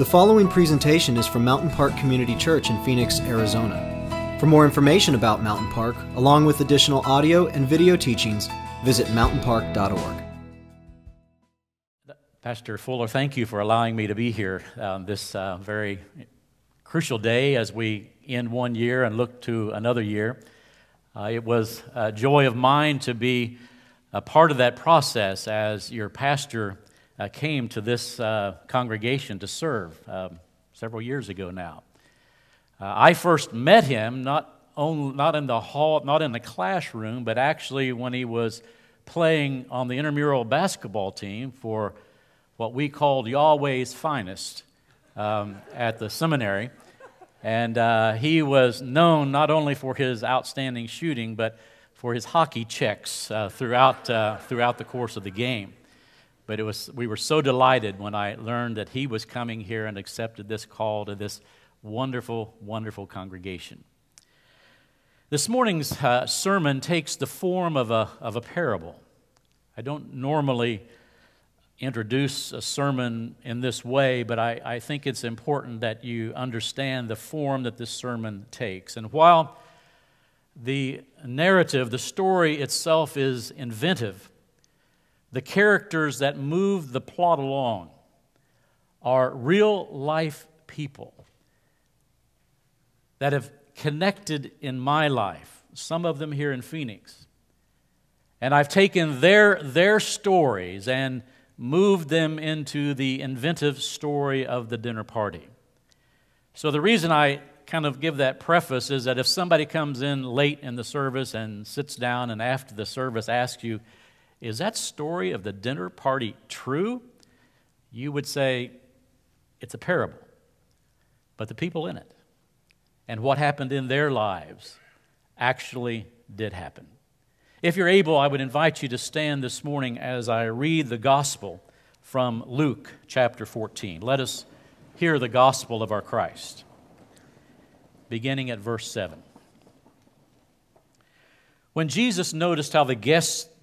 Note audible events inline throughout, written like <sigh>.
The following presentation is from Mountain Park Community Church in Phoenix, Arizona. For more information about Mountain Park, along with additional audio and video teachings, visit mountainpark.org. Pastor Fuller, thank you for allowing me to be here um, this uh, very crucial day as we end one year and look to another year. Uh, it was a joy of mine to be a part of that process as your pastor uh, came to this uh, congregation to serve um, several years ago now. Uh, I first met him not, only, not in the hall, not in the classroom, but actually when he was playing on the intramural basketball team for what we called Yahweh's finest um, at the seminary. And uh, he was known not only for his outstanding shooting, but for his hockey checks uh, throughout, uh, throughout the course of the game. But it was, we were so delighted when I learned that he was coming here and accepted this call to this wonderful, wonderful congregation. This morning's uh, sermon takes the form of a, of a parable. I don't normally introduce a sermon in this way, but I, I think it's important that you understand the form that this sermon takes. And while the narrative, the story itself is inventive, the characters that move the plot along are real life people that have connected in my life, some of them here in Phoenix. And I've taken their, their stories and moved them into the inventive story of the dinner party. So, the reason I kind of give that preface is that if somebody comes in late in the service and sits down and after the service asks you, is that story of the dinner party true? You would say it's a parable. But the people in it and what happened in their lives actually did happen. If you're able, I would invite you to stand this morning as I read the gospel from Luke chapter 14. Let us hear the gospel of our Christ, beginning at verse 7. When Jesus noticed how the guests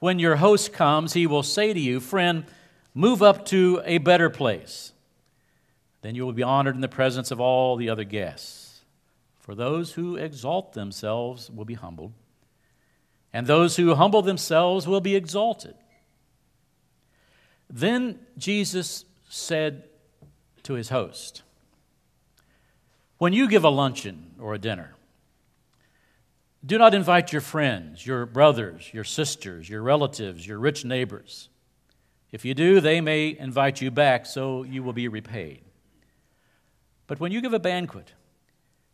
when your host comes, he will say to you, Friend, move up to a better place. Then you will be honored in the presence of all the other guests. For those who exalt themselves will be humbled, and those who humble themselves will be exalted. Then Jesus said to his host, When you give a luncheon or a dinner, do not invite your friends, your brothers, your sisters, your relatives, your rich neighbors. If you do, they may invite you back, so you will be repaid. But when you give a banquet,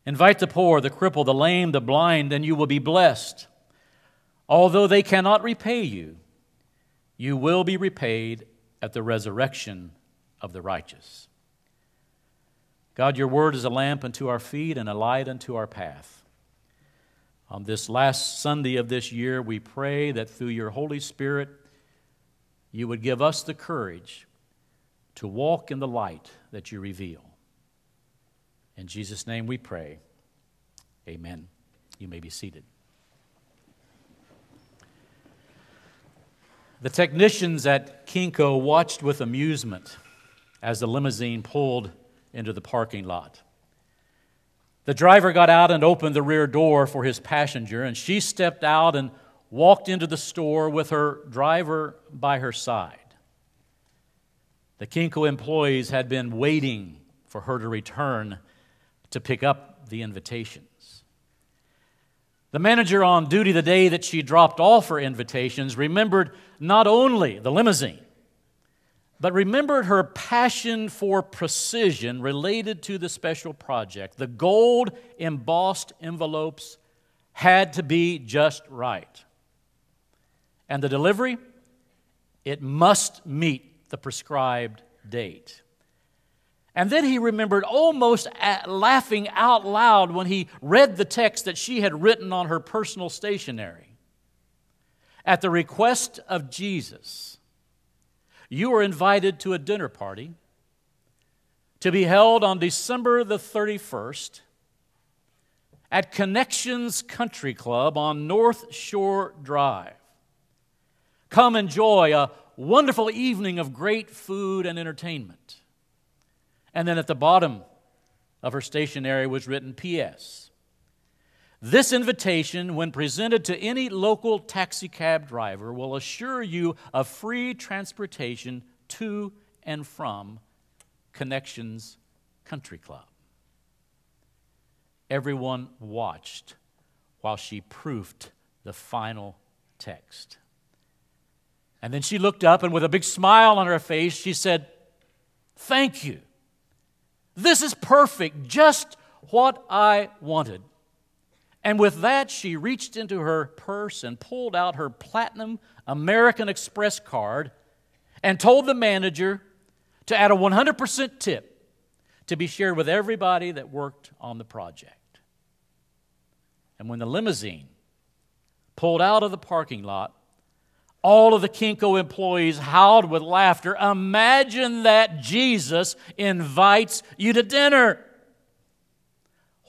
invite the poor, the crippled, the lame, the blind, and you will be blessed. Although they cannot repay you, you will be repaid at the resurrection of the righteous. God, your word is a lamp unto our feet and a light unto our path. On this last Sunday of this year, we pray that through your Holy Spirit, you would give us the courage to walk in the light that you reveal. In Jesus' name we pray. Amen. You may be seated. The technicians at Kinko watched with amusement as the limousine pulled into the parking lot. The driver got out and opened the rear door for his passenger, and she stepped out and walked into the store with her driver by her side. The Kinko employees had been waiting for her to return to pick up the invitations. The manager on duty the day that she dropped off her invitations remembered not only the limousine, but remembered her passion for precision related to the special project. The gold embossed envelopes had to be just right. And the delivery, it must meet the prescribed date. And then he remembered almost laughing out loud when he read the text that she had written on her personal stationery. At the request of Jesus, you are invited to a dinner party to be held on December the 31st at Connections Country Club on North Shore Drive. Come enjoy a wonderful evening of great food and entertainment. And then at the bottom of her stationery was written P.S. This invitation, when presented to any local taxicab driver, will assure you of free transportation to and from Connections Country Club. Everyone watched while she proofed the final text. And then she looked up and, with a big smile on her face, she said, Thank you. This is perfect, just what I wanted. And with that, she reached into her purse and pulled out her platinum American Express card and told the manager to add a 100% tip to be shared with everybody that worked on the project. And when the limousine pulled out of the parking lot, all of the Kinko employees howled with laughter. Imagine that Jesus invites you to dinner.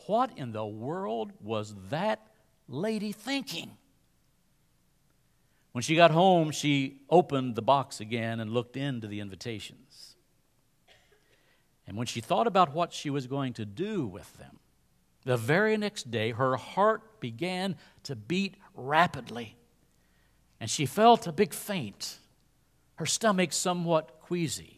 What in the world was that lady thinking? When she got home, she opened the box again and looked into the invitations. And when she thought about what she was going to do with them, the very next day her heart began to beat rapidly and she felt a big faint, her stomach somewhat queasy.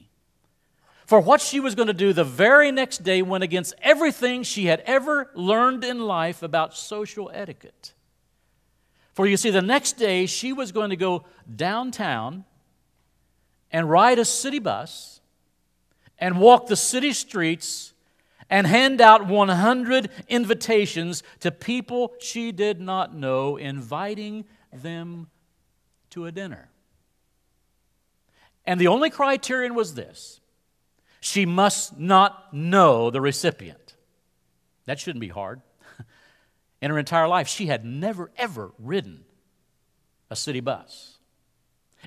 For what she was going to do the very next day went against everything she had ever learned in life about social etiquette. For you see, the next day she was going to go downtown and ride a city bus and walk the city streets and hand out 100 invitations to people she did not know, inviting them to a dinner. And the only criterion was this she must not know the recipient. That shouldn't be hard. <laughs> In her entire life, she had never, ever ridden a city bus.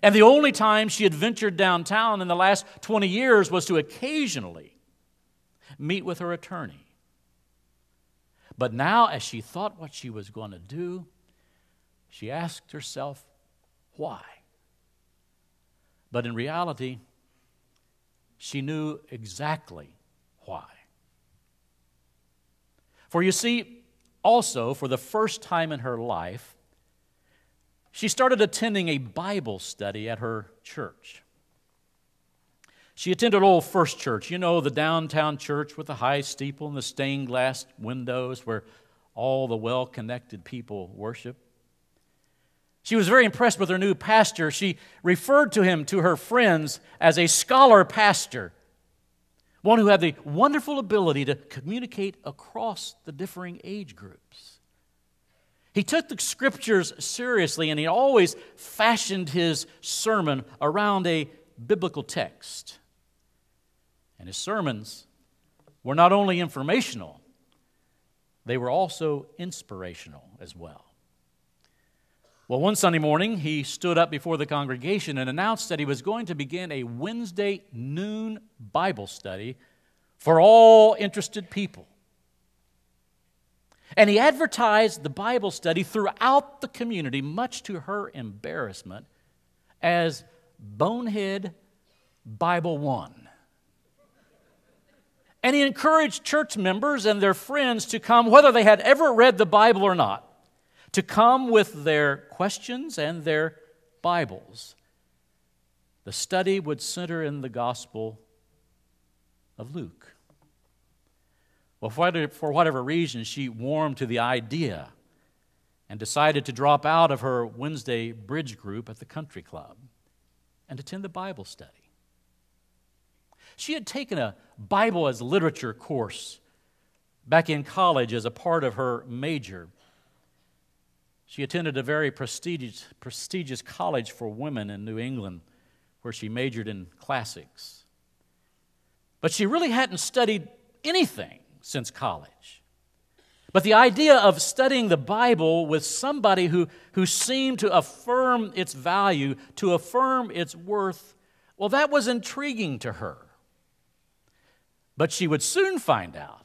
And the only time she had ventured downtown in the last 20 years was to occasionally meet with her attorney. But now, as she thought what she was going to do, she asked herself why. But in reality, she knew exactly why. For you see, also, for the first time in her life, she started attending a Bible study at her church. She attended Old First Church, you know, the downtown church with the high steeple and the stained glass windows where all the well connected people worship. She was very impressed with her new pastor. She referred to him to her friends as a scholar pastor, one who had the wonderful ability to communicate across the differing age groups. He took the scriptures seriously and he always fashioned his sermon around a biblical text. And his sermons were not only informational, they were also inspirational as well. Well, one Sunday morning, he stood up before the congregation and announced that he was going to begin a Wednesday noon Bible study for all interested people. And he advertised the Bible study throughout the community, much to her embarrassment, as Bonehead Bible One. And he encouraged church members and their friends to come, whether they had ever read the Bible or not to come with their questions and their Bibles. The study would center in the Gospel of Luke. Well, for whatever reason, she warmed to the idea and decided to drop out of her Wednesday bridge group at the country club and attend the Bible study. She had taken a Bible as literature course back in college as a part of her major. She attended a very prestigious, prestigious college for women in New England where she majored in classics. but she really hadn't studied anything since college. But the idea of studying the Bible with somebody who, who seemed to affirm its value, to affirm its worth, well, that was intriguing to her. But she would soon find out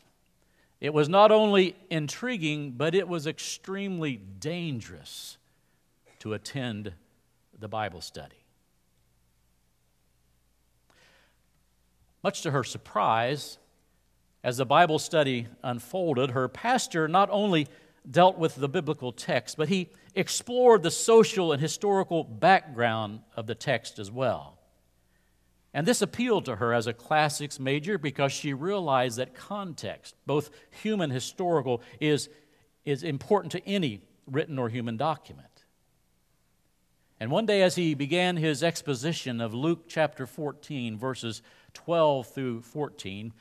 it was not only intriguing, but it was extremely dangerous to attend the Bible study. Much to her surprise, as the Bible study unfolded, her pastor not only dealt with the biblical text, but he explored the social and historical background of the text as well. And this appealed to her as a classics major because she realized that context, both human historical, is, is important to any written or human document. And one day, as he began his exposition of Luke chapter 14, verses 12 through 14,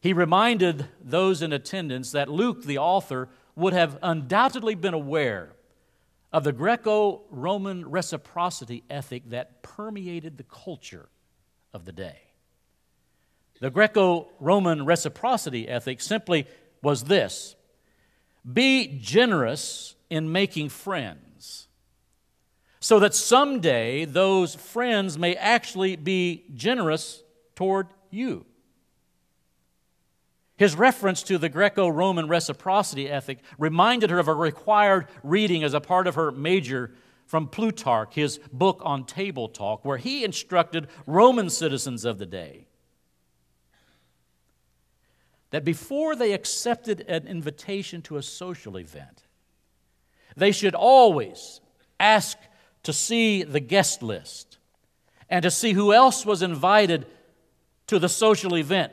he reminded those in attendance that Luke, the author, would have undoubtedly been aware of the Greco Roman reciprocity ethic that permeated the culture of the day. The Greco Roman reciprocity ethic simply was this be generous in making friends, so that someday those friends may actually be generous toward you. His reference to the Greco Roman reciprocity ethic reminded her of a required reading as a part of her major from Plutarch, his book on table talk, where he instructed Roman citizens of the day that before they accepted an invitation to a social event, they should always ask to see the guest list and to see who else was invited to the social event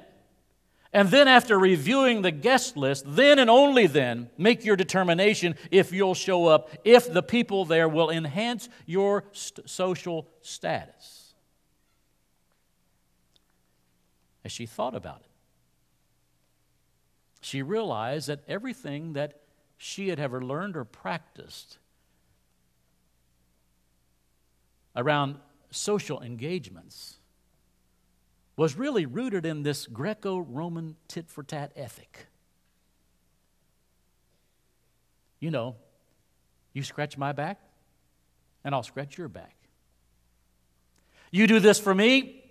and then, after reviewing the guest list, then and only then make your determination if you'll show up, if the people there will enhance your st- social status. As she thought about it, she realized that everything that she had ever learned or practiced around social engagements was really rooted in this Greco Roman tit for tat ethic. You know, you scratch my back, and I'll scratch your back. You do this for me,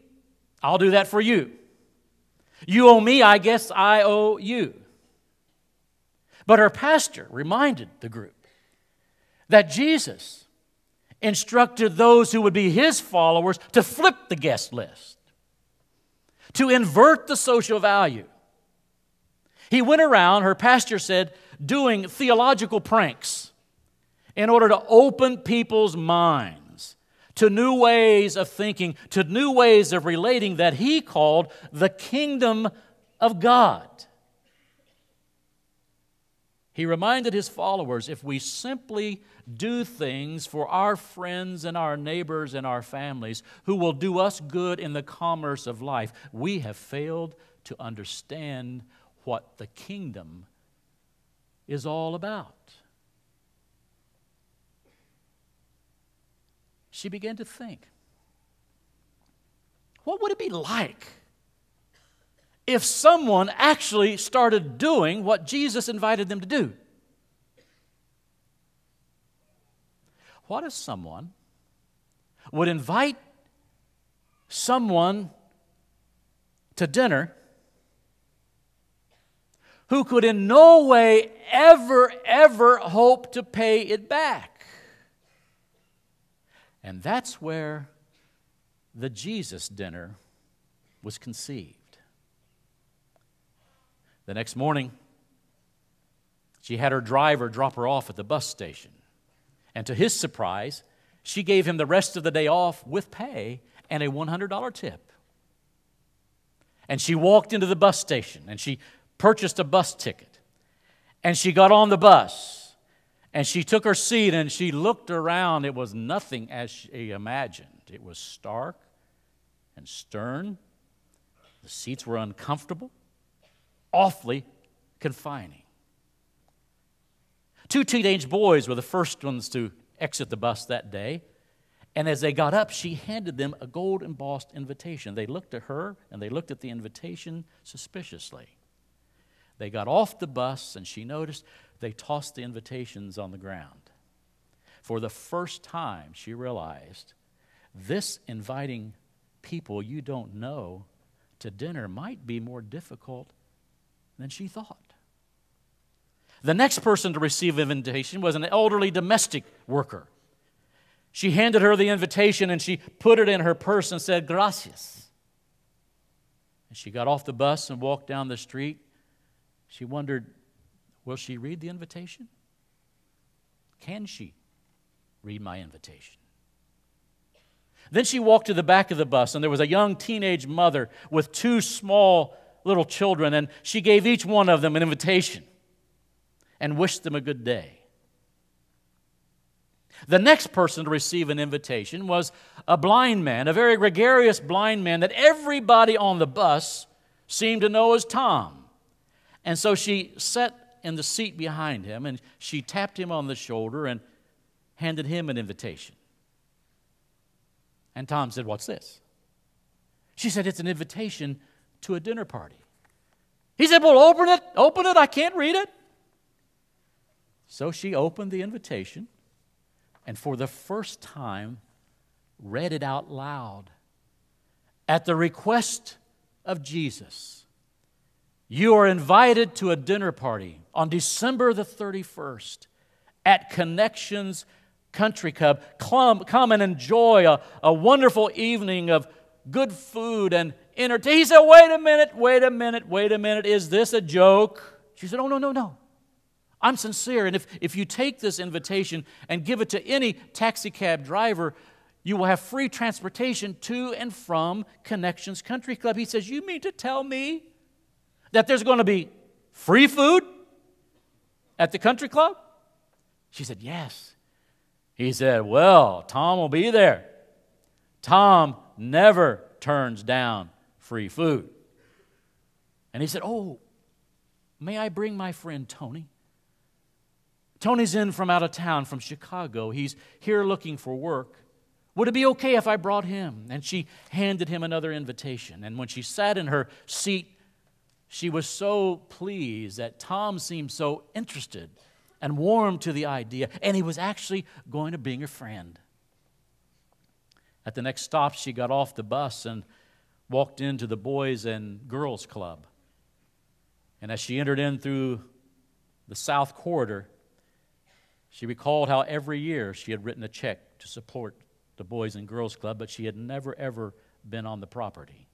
I'll do that for you. You owe me, I guess I owe you. But her pastor reminded the group that Jesus instructed those who would be his followers to flip the guest list to invert the social value. He went around, her pastor said, doing theological pranks in order to open people's minds to new ways of thinking, to new ways of relating that he called the kingdom of God. He reminded his followers if we simply do things for our friends and our neighbors and our families who will do us good in the commerce of life, we have failed to understand what the kingdom is all about. She began to think what would it be like? if someone actually started doing what Jesus invited them to do? What if someone would invite someone to dinner who could in no way ever, ever hope to pay it back? And that's where the Jesus dinner was conceived. The next morning, she had her driver drop her off at the bus station. And to his surprise, she gave him the rest of the day off with pay and a $100 tip. And she walked into the bus station and she purchased a bus ticket. And she got on the bus and she took her seat and she looked around. It was nothing as she imagined, it was stark and stern. The seats were uncomfortable awfully confining. Two teenage boys were the first ones to exit the bus that day, And as they got up, she handed them a gold embossed invitation. They looked at her and they looked at the invitation suspiciously. They got off the bus and she noticed they tossed the invitations on the ground. For the first time, she realized this inviting people you don't know to dinner might be more difficult than she thought. The next person to receive an invitation was an elderly domestic worker. She handed her the invitation and she put it in her purse and said, Gracias. And she got off the bus and walked down the street. She wondered, will she read the invitation? Can she read my invitation? Then she walked to the back of the bus, and there was a young teenage mother with two small little children, and she gave each one of them an invitation and wished them a good day. The next person to receive an invitation was a blind man, a very gregarious blind man that everybody on the bus seemed to know as Tom. And so she sat in the seat behind him and she tapped him on the shoulder and handed him an invitation. And Tom said, What's this? She said, It's an invitation to a dinner party. He said, Well, open it, open it, I can't read it. So she opened the invitation and for the first time read it out loud at the request of Jesus. You are invited to a dinner party on December the 31st at Connections Country Club. Come, and enjoy a, a wonderful evening of good food and entertainment. He said, Wait a minute, wait a minute, wait a minute. Is this a joke? She said, Oh, no, no, no. I'm sincere. And if, if you take this invitation and give it to any taxi cab driver, you will have free transportation to and from Connections Country Club. He says, You mean to tell me that there's going to be free food at the country club? She said, Yes. He said, Well, Tom will be there. Tom never turns down free food. And he said, Oh, may I bring my friend Tony? Tony's in from out of town, from Chicago. He's here looking for work. Would it be okay if I brought him? And she handed him another invitation. And when she sat in her seat, she was so pleased that Tom seemed so interested and warm to the idea, and he was actually going to bring a friend. At the next stop, she got off the bus and walked into the Boys and Girls Club. And as she entered in through the south corridor, she recalled how every year she had written a check to support the Boys and Girls Club, but she had never, ever been on the property.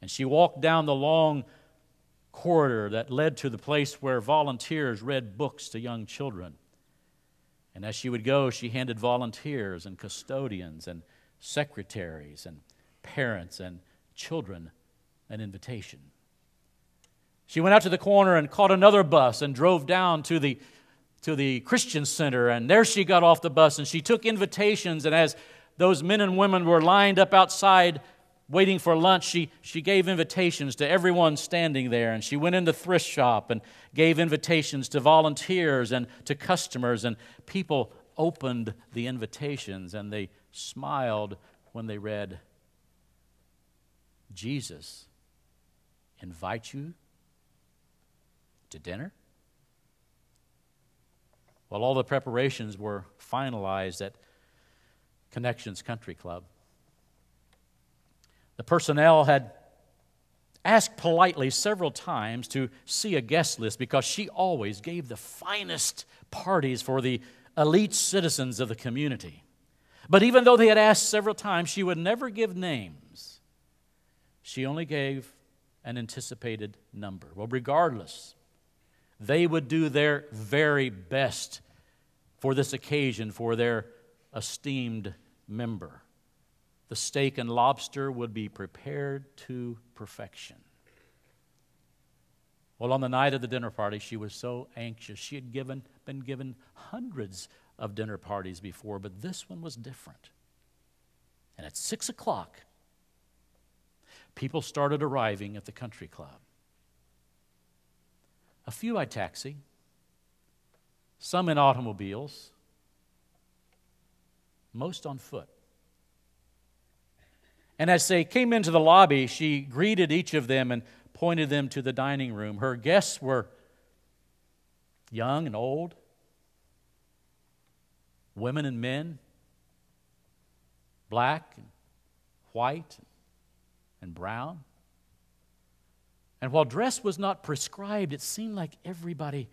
And she walked down the long corridor that led to the place where volunteers read books to young children. And as she would go, she handed volunteers and custodians and secretaries and parents and children an invitation. She went out to the corner and caught another bus and drove down to the to the Christian Center, and there she got off the bus and she took invitations. And as those men and women were lined up outside waiting for lunch, she, she gave invitations to everyone standing there. And she went in the thrift shop and gave invitations to volunteers and to customers. And people opened the invitations and they smiled when they read, Jesus invite you to dinner? While all the preparations were finalized at Connections Country Club, the personnel had asked politely several times to see a guest list because she always gave the finest parties for the elite citizens of the community. But even though they had asked several times, she would never give names. She only gave an anticipated number. Well, regardless, they would do their very best for this occasion for their esteemed member. The steak and lobster would be prepared to perfection. Well, on the night of the dinner party, she was so anxious. She had given, been given hundreds of dinner parties before, but this one was different. And at six o'clock, people started arriving at the country club. A few by taxi, some in automobiles, most on foot. And as they came into the lobby, she greeted each of them and pointed them to the dining room. Her guests were young and old, women and men, black and white and brown. And while dress was not prescribed, it seemed like everybody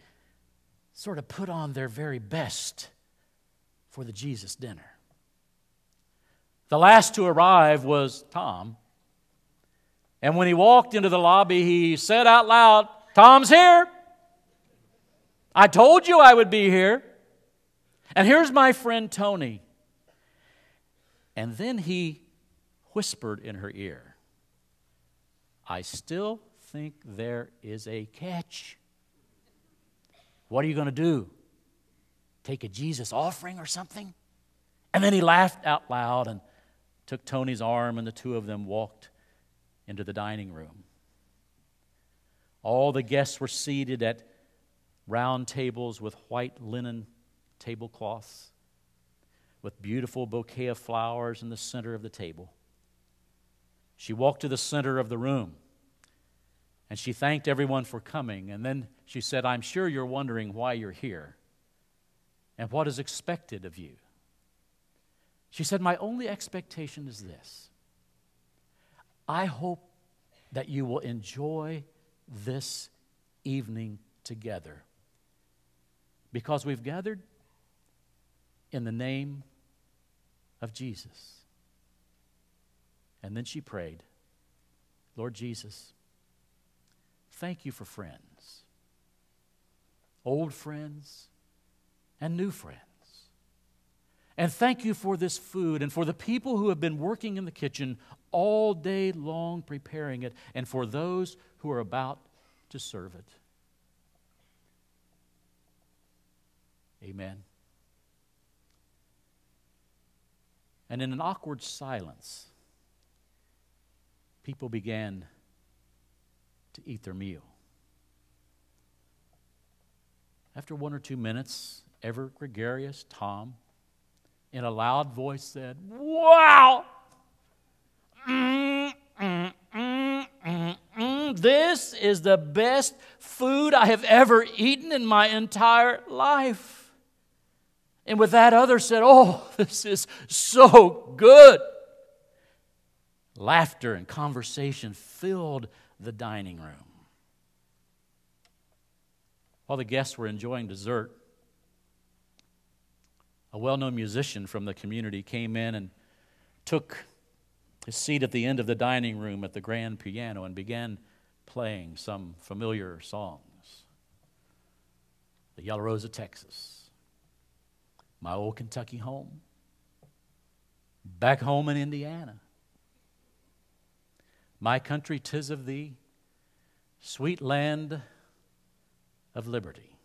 sort of put on their very best for the Jesus dinner. The last to arrive was Tom. And when he walked into the lobby, he said out loud, Tom's here. I told you I would be here. And here's my friend Tony. And then he whispered in her ear, I still think there is a catch. What are you going to do? Take a Jesus offering or something? And then he laughed out loud and took Tony's arm, and the two of them walked into the dining room. All the guests were seated at round tables with white linen tablecloths, with beautiful bouquet of flowers in the center of the table. She walked to the center of the room and she thanked everyone for coming. And then she said, I'm sure you're wondering why you're here and what is expected of you. She said, My only expectation is this I hope that you will enjoy this evening together because we've gathered in the name of Jesus. And then she prayed, Lord Jesus, thank you for friends, old friends and new friends. And thank you for this food and for the people who have been working in the kitchen all day long preparing it, and for those who are about to serve it. Amen. And in an awkward silence, people began to eat their meal. After one or two minutes, ever gregarious Tom, in a loud voice, said, Wow! This is the best food I have ever eaten in my entire life. And with that, others said, Oh, this is so good. Laughter and conversation filled the dining room. While the guests were enjoying dessert, a well known musician from the community came in and took his seat at the end of the dining room at the grand piano and began playing some familiar songs. The Yellow Rose of Texas, My Old Kentucky Home, Back Home in Indiana, my country, tis of thee, sweet land of liberty.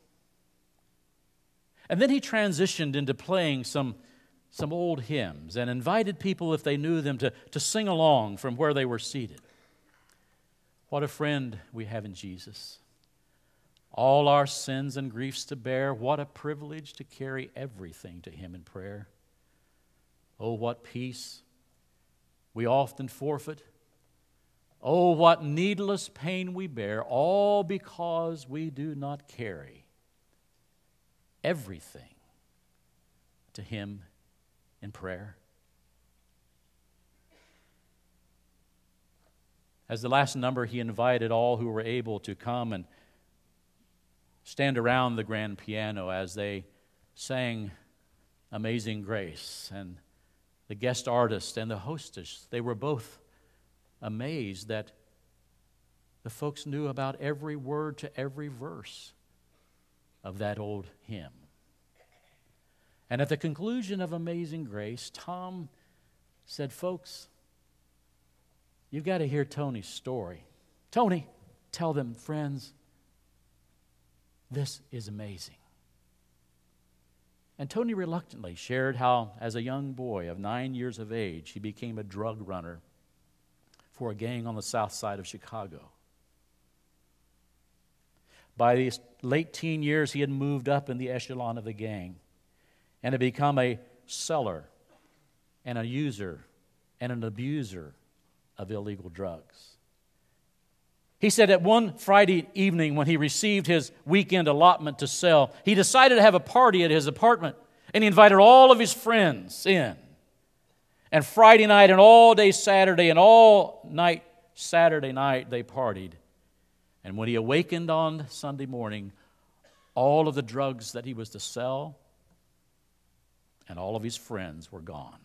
And then he transitioned into playing some, some old hymns and invited people, if they knew them, to, to sing along from where they were seated. What a friend we have in Jesus. All our sins and griefs to bear. What a privilege to carry everything to Him in prayer. Oh, what peace we often forfeit Oh, what needless pain we bear, all because we do not carry everything to Him in prayer. As the last number, he invited all who were able to come and stand around the grand piano as they sang Amazing Grace. And the guest artist and the hostess, they were both amazed that the folks knew about every word to every verse of that old hymn. And at the conclusion of Amazing Grace, Tom said, Folks, you've got to hear Tony's story. Tony, tell them, friends, this is amazing. And Tony reluctantly shared how, as a young boy of nine years of age, he became a drug runner for a gang on the south side of Chicago. By the late teen years, he had moved up in the echelon of the gang and had become a seller and a user and an abuser of illegal drugs. He said that one Friday evening when he received his weekend allotment to sell, he decided to have a party at his apartment and he invited all of his friends in. And Friday night and all day Saturday and all night Saturday night they partied. And when he awakened on Sunday morning, all of the drugs that he was to sell and all of his friends were gone.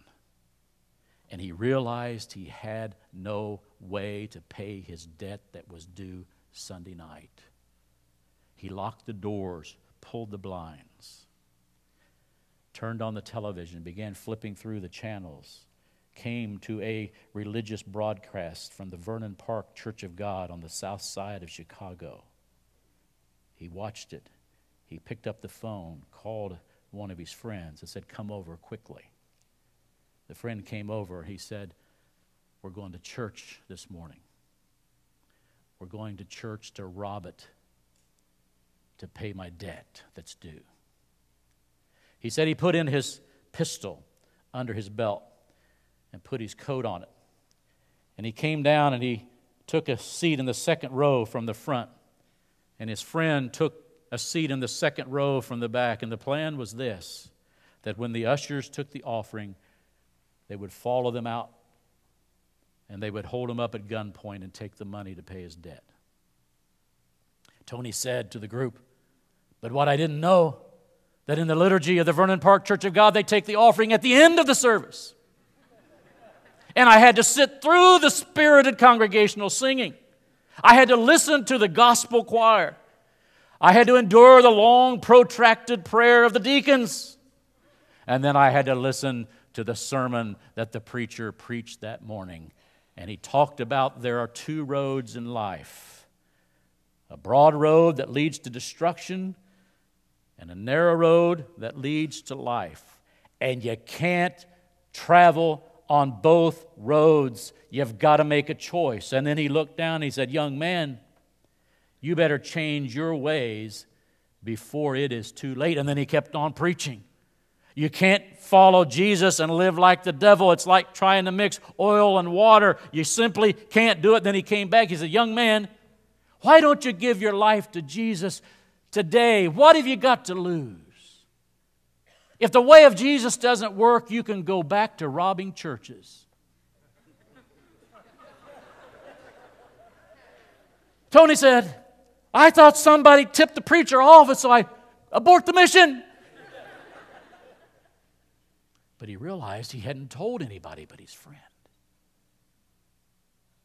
And he realized he had no way to pay his debt that was due Sunday night. He locked the doors, pulled the blinds, turned on the television, began flipping through the channels, came to a religious broadcast from the Vernon Park Church of God on the south side of Chicago. He watched it. He picked up the phone, called one of his friends, and said, Come over quickly. The friend came over. He said, We're going to church this morning. We're going to church to rob it to pay my debt that's due. He said he put in his pistol under his belt and put his coat on it. And he came down and he took a seat in the second row from the front. And his friend took a seat in the second row from the back. And the plan was this that when the ushers took the offering, they would follow them out and they would hold him up at gunpoint and take the money to pay his debt. Tony said to the group, But what I didn't know, that in the liturgy of the Vernon Park Church of God, they take the offering at the end of the service. And I had to sit through the spirited congregational singing. I had to listen to the gospel choir. I had to endure the long, protracted prayer of the deacons. And then I had to listen to the sermon that the preacher preached that morning. And he talked about there are two roads in life a broad road that leads to destruction, and a narrow road that leads to life. And you can't travel on both roads. You've got to make a choice. And then he looked down he said, Young man, you better change your ways before it is too late. And then he kept on preaching. You can't follow Jesus and live like the devil. It's like trying to mix oil and water. You simply can't do it. Then he came back. He said, Young man, why don't you give your life to Jesus today? What have you got to lose? If the way of Jesus doesn't work, you can go back to robbing churches. Tony said, I thought somebody tipped the preacher off, and so I abort the mission. But he realized he hadn't told anybody but his friend.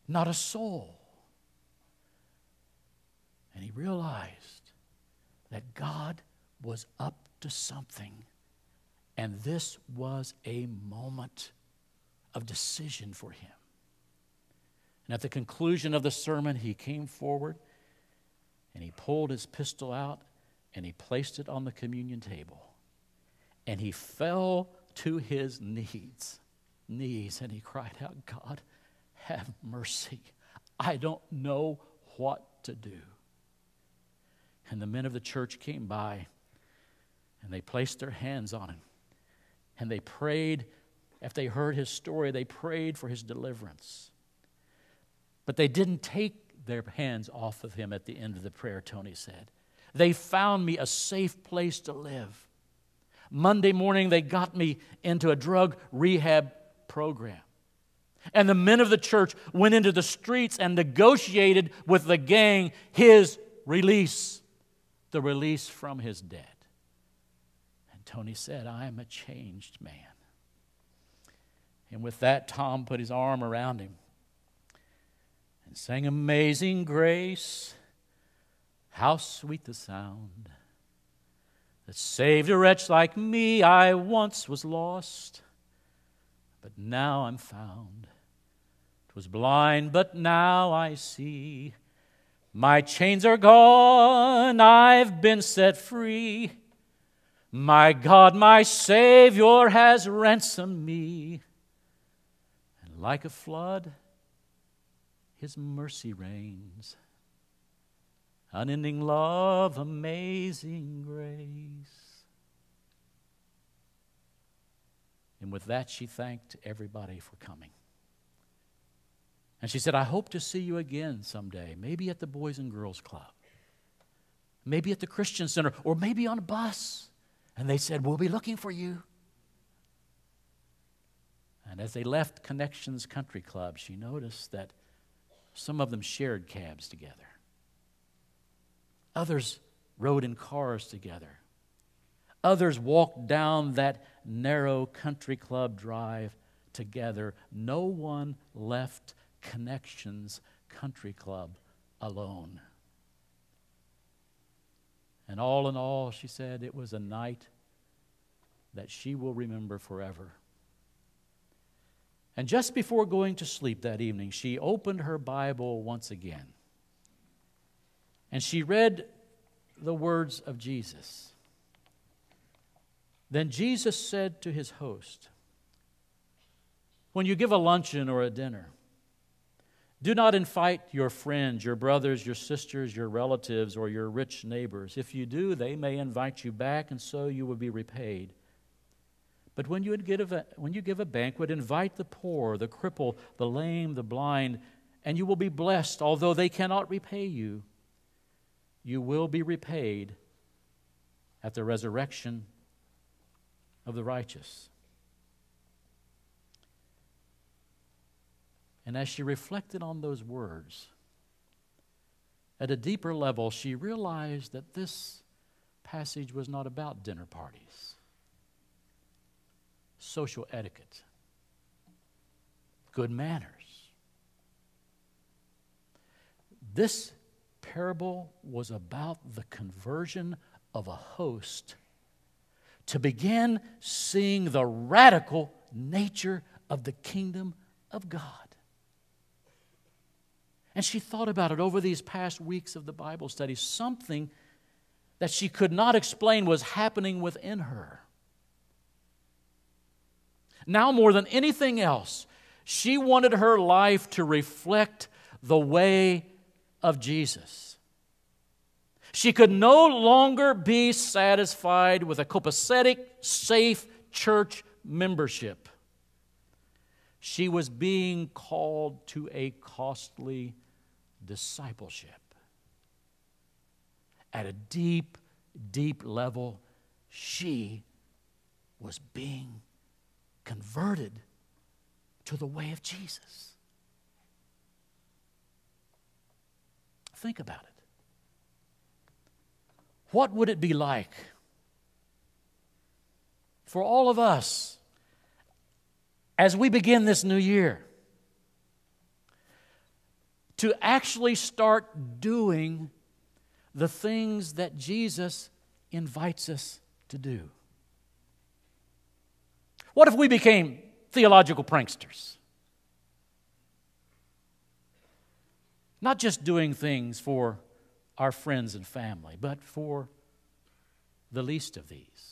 Not a soul. And he realized that God was up to something. And this was a moment of decision for him. And at the conclusion of the sermon, he came forward and he pulled his pistol out and he placed it on the communion table. And he fell to his knees, knees, and he cried out, God, have mercy. I don't know what to do. And the men of the church came by and they placed their hands on him and they prayed. After they heard his story, they prayed for his deliverance. But they didn't take their hands off of him at the end of the prayer, Tony said. They found me a safe place to live. Monday morning, they got me into a drug rehab program. And the men of the church went into the streets and negotiated with the gang his release, the release from his debt. Tony said, I am a changed man. And with that, Tom put his arm around him and sang Amazing Grace. How sweet the sound that saved a wretch like me. I once was lost, but now I'm found. Was blind, but now I see. My chains are gone, I've been set free. My God, my Savior has ransomed me. And like a flood, His mercy reigns unending love, amazing grace. And with that, she thanked everybody for coming. And she said, I hope to see you again someday, maybe at the Boys and Girls Club, maybe at the Christian Center, or maybe on a bus. And they said, We'll be looking for you. And as they left Connections Country Club, she noticed that some of them shared cabs together. Others rode in cars together. Others walked down that narrow country club drive together. No one left Connections Country Club alone. And all in all, she said, it was a night that she will remember forever. And just before going to sleep that evening, she opened her Bible once again. And she read the words of Jesus. Then Jesus said to his host, When you give a luncheon or a dinner, do not invite your friends, your brothers, your sisters, your relatives, or your rich neighbors. If you do, they may invite you back, and so you will be repaid. But when you, give a, when you give a banquet, invite the poor, the cripple, the lame, the blind, and you will be blessed, although they cannot repay you. You will be repaid at the resurrection of the righteous. And as she reflected on those words, at a deeper level, she realized that this passage was not about dinner parties, social etiquette, good manners. This parable was about the conversion of a host to begin seeing the radical nature of the kingdom of God. And she thought about it over these past weeks of the Bible study. Something that she could not explain was happening within her. Now, more than anything else, she wanted her life to reflect the way of Jesus. She could no longer be satisfied with a copacetic, safe church membership. She was being called to a costly discipleship. At a deep, deep level, she was being converted to the way of Jesus. Think about it. What would it be like for all of us as we begin this new year to actually start doing the things that Jesus invites us to do? What if we became theological pranksters? Not just doing things for our friends and family, but for the least of these.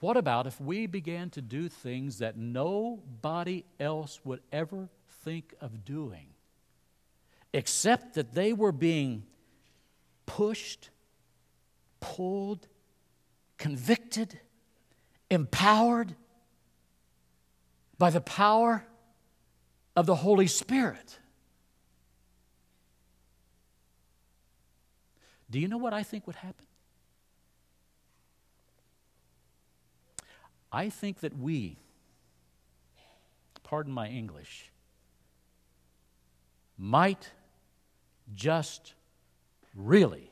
What about if we began to do things that nobody else would ever think of doing, except that they were being pushed, pulled, convicted, empowered by the power of the Holy Spirit? Do you know what I think would happen? I think that we, pardon my English, might just really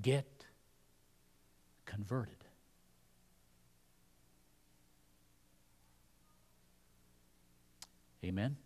get converted. Amen?